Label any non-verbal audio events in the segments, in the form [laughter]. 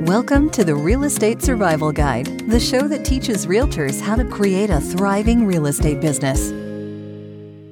Welcome to the Real Estate Survival Guide, the show that teaches realtors how to create a thriving real estate business.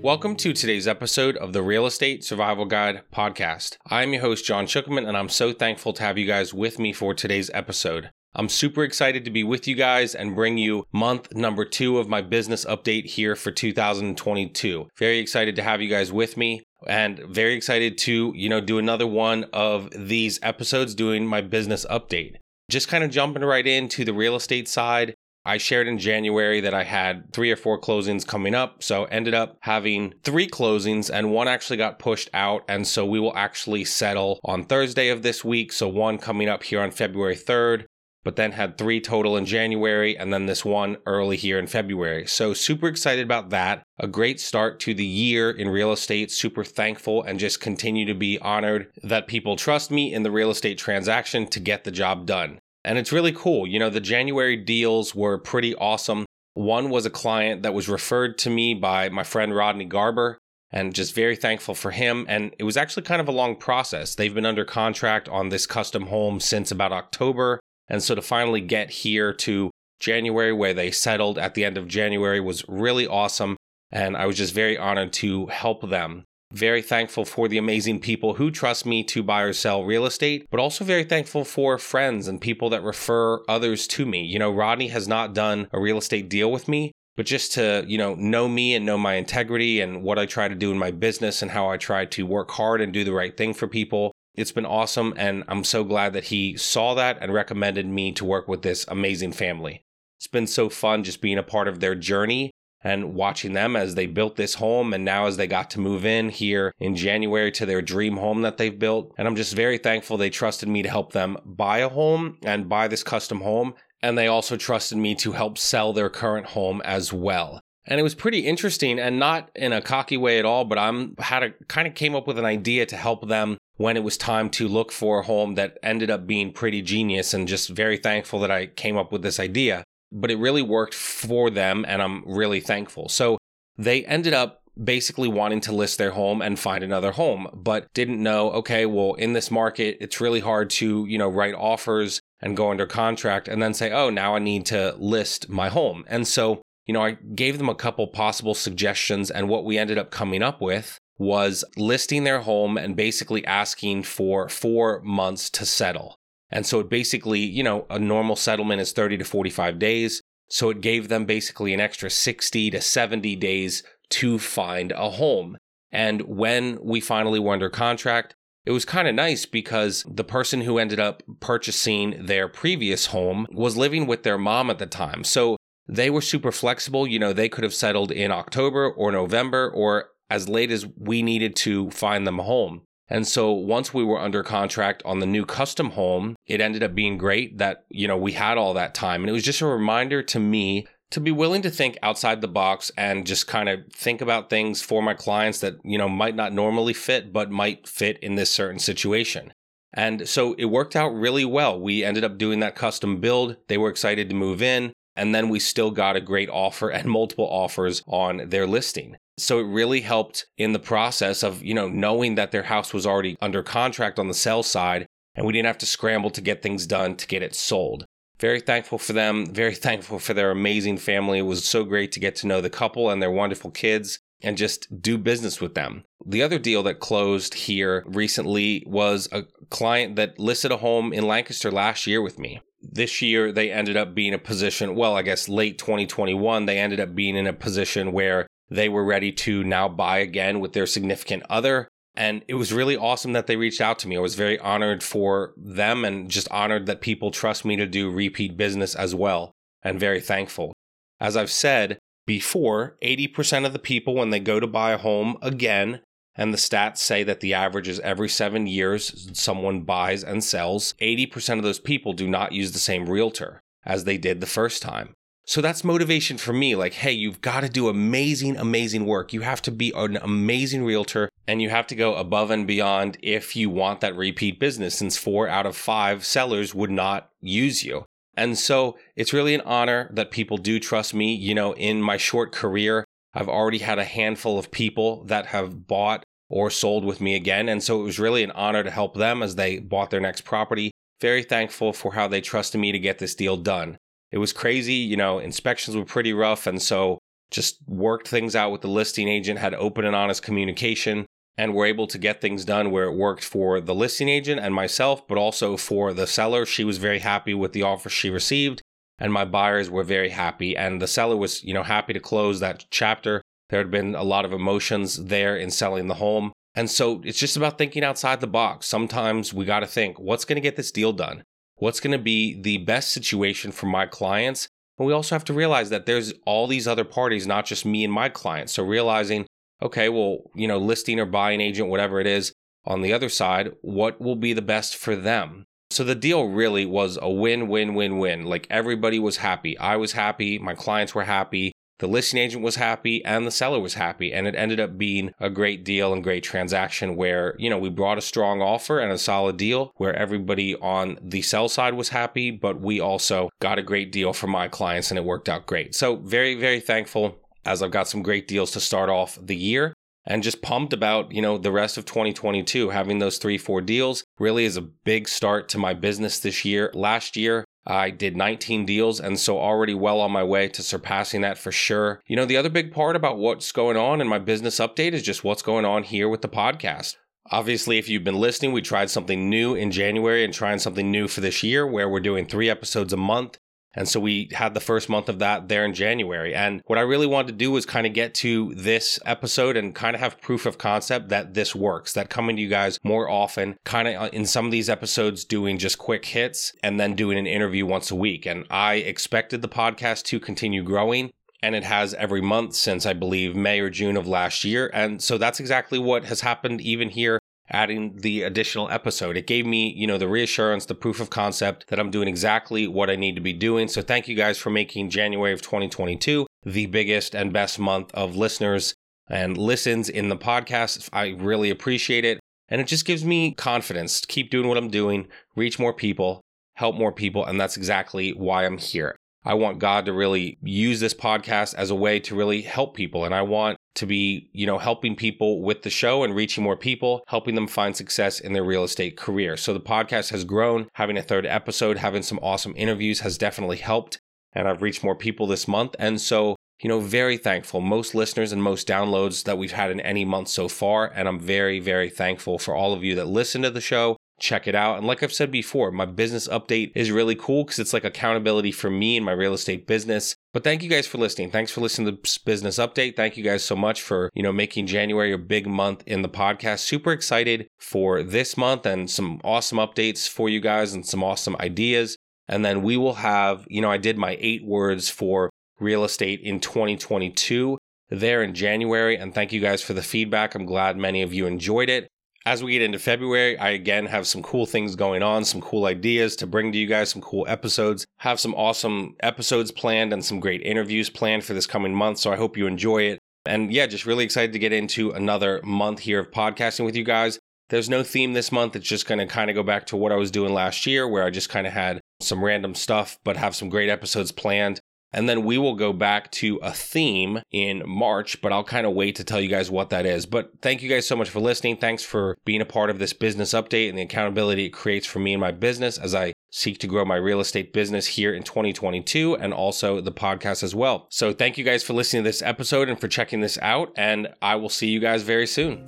Welcome to today's episode of the Real Estate Survival Guide podcast. I'm your host, John Shookman, and I'm so thankful to have you guys with me for today's episode. I'm super excited to be with you guys and bring you month number two of my business update here for 2022. Very excited to have you guys with me and very excited to, you know, do another one of these episodes doing my business update. Just kind of jumping right into the real estate side. I shared in January that I had three or four closings coming up. So ended up having three closings and one actually got pushed out. And so we will actually settle on Thursday of this week. So one coming up here on February 3rd but then had three total in January and then this one early here in February. So, super excited about that. A great start to the year in real estate. Super thankful and just continue to be honored that people trust me in the real estate transaction to get the job done. And it's really cool. You know, the January deals were pretty awesome. One was a client that was referred to me by my friend Rodney Garber and just very thankful for him. And it was actually kind of a long process. They've been under contract on this custom home since about October. And so to finally get here to January, where they settled at the end of January, was really awesome. And I was just very honored to help them. Very thankful for the amazing people who trust me to buy or sell real estate, but also very thankful for friends and people that refer others to me. You know, Rodney has not done a real estate deal with me, but just to, you know, know me and know my integrity and what I try to do in my business and how I try to work hard and do the right thing for people it's been awesome, and I'm so glad that he saw that and recommended me to work with this amazing family. It's been so fun just being a part of their journey and watching them as they built this home and now as they got to move in here in January to their dream home that they've built. And I'm just very thankful they trusted me to help them buy a home and buy this custom home. And they also trusted me to help sell their current home as well. And it was pretty interesting and not in a cocky way at all, but I'm had a kind of came up with an idea to help them when it was time to look for a home that ended up being pretty genius and just very thankful that I came up with this idea. But it really worked for them and I'm really thankful. So they ended up basically wanting to list their home and find another home, but didn't know, okay, well, in this market, it's really hard to, you know, write offers and go under contract and then say, oh, now I need to list my home. And so, you know, I gave them a couple possible suggestions and what we ended up coming up with was listing their home and basically asking for four months to settle. And so it basically, you know, a normal settlement is 30 to 45 days. So it gave them basically an extra 60 to 70 days to find a home. And when we finally were under contract, it was kind of nice because the person who ended up purchasing their previous home was living with their mom at the time. So they were super flexible. You know, they could have settled in October or November or as late as we needed to find them a home. And so once we were under contract on the new custom home, it ended up being great that, you know, we had all that time. And it was just a reminder to me to be willing to think outside the box and just kind of think about things for my clients that, you know, might not normally fit, but might fit in this certain situation. And so it worked out really well. We ended up doing that custom build. They were excited to move in. And then we still got a great offer [laughs] and multiple offers on their listing. So it really helped in the process of, you know, knowing that their house was already under contract on the sell side and we didn't have to scramble to get things done to get it sold. Very thankful for them, [laughs] very thankful for their amazing family. It was so great to get to know the couple and their wonderful kids and just do business with them. The other deal that closed here recently was a client that listed a home in Lancaster last year with me. This year, they ended up being a position, well, I guess late 2021, they ended up being in a position where they were ready to now buy again with their significant other. And it was really awesome that they reached out to me. I was very honored for them and just honored that people trust me to do repeat business as well, and very thankful. As I've said before, 80% of the people, when they go to buy a home again, and the stats say that the average is every seven years someone buys and sells, 80% of those people do not use the same realtor as they did the first time. So that's motivation for me. Like, hey, you've got to do amazing, amazing work. You have to be an amazing realtor and you have to go above and beyond if you want that repeat business, since four out of five sellers would not use you. And so it's really an honor that people do trust me. You know, in my short career, I've already had a handful of people that have bought or sold with me again. And so it was really an honor to help them as they bought their next property very thankful for how they trusted me to get this deal done. It was crazy, you know, inspections were pretty rough. And so just worked things out with the listing agent, had open and honest communication, and were able to get things done where it worked for the listing agent and myself, but also for the seller. She was very happy with the offer she received, and my buyers were very happy. And the seller was, you know, happy to close that chapter. There had been a lot of emotions there in selling the home. And so it's just about thinking outside the box. Sometimes we got to think what's going to get this deal done? What's going to be the best situation for my clients? But we also have to realize that there's all these other parties, not just me and my clients. So realizing, okay, well, you know, listing or buying agent, whatever it is on the other side, what will be the best for them? So the deal really was a win, win, win, win. Like everybody was happy. I was happy. My clients were happy the listing agent was happy and the seller was happy. And it ended up being a great deal and great transaction where you know we brought a strong offer and a solid deal where everybody on the sell side was happy but we also got a great deal for my clients and it worked out great. So very very thankful as i've got some great deals to start off the year and just pumped about you know the rest of 2022 having those three four deals really is a big start to my business this year. Last year I did 19 deals, and so already well on my way to surpassing that for sure. You know, the other big part about what's going on in my business update is just what's going on here with the podcast. Obviously, if you've been listening, we tried something new in January and trying something new for this year where we're doing three episodes a month. And so we had the first month of that there in January. And what I really wanted to do was kind of get to this episode and kind of have proof of concept that this works, that coming to you guys more often, kind of uh, in some of these episodes doing just quick hits and then doing an interview once a week. And I expected the podcast to continue growing and it has every month since I believe May or June of last year. And so that's exactly what has happened even here adding the additional episode. It gave me, you know, the reassurance, the proof of concept that I'm doing exactly what I need to be doing. So thank you guys for making January of 2022 the biggest and best month of listeners and listens in the podcast. I really appreciate it. And it just gives me confidence to keep doing what I'm doing, reach more people, help more people. And that's exactly why I'm here. I want God to really use this podcast as a way to really help people. And I want to be, you know, helping people with the show and reaching more people, helping them find success in their real estate career. So the podcast has grown. Having a third episode, having some awesome interviews has definitely helped. And I've reached more people this month. And so, you know, very thankful. Most listeners and most downloads that we've had in any month so far. And I'm very, very thankful for all of you that listen to the show check it out. And like I've said before, my business update is really cool because it's like accountability for me and my real estate business. But thank you guys for listening. Thanks for listening to this business update. Thank you guys so much for, you know, making January a big month in the podcast. Super excited for this month and some awesome updates for you guys and some awesome ideas. And then we will have, you know, I did my eight words for real estate in 2022 there in January. And thank you guys for the feedback. I'm glad many of you enjoyed it as we get into February, I again have some cool things going on, some cool ideas to bring to you guys, some cool episodes. Have some awesome episodes planned and some great interviews planned for this coming month. So I hope you enjoy it. And yeah, just really excited to get into another month here of podcasting with you guys. There's no theme this month. It's just going to kind of go back to what I was doing last year, where I just kind of had some random stuff, but have some great episodes planned. And then we will go back to a theme in March, but I'll kind of wait to tell you guys what that is. But thank you guys so much for listening. Thanks for being a part of this business update and the accountability it creates for me and my business as I seek to grow my real estate business here in 2022 and also the podcast as well. So thank you guys for listening to this episode and for checking this out. And I will see you guys very soon.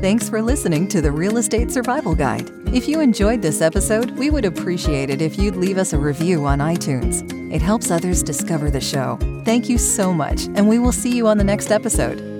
Thanks for listening to the Real Estate Survival Guide. If you enjoyed this episode, we would appreciate it if you'd leave us a review on iTunes. It helps others discover the show. Thank you so much, and we will see you on the next episode.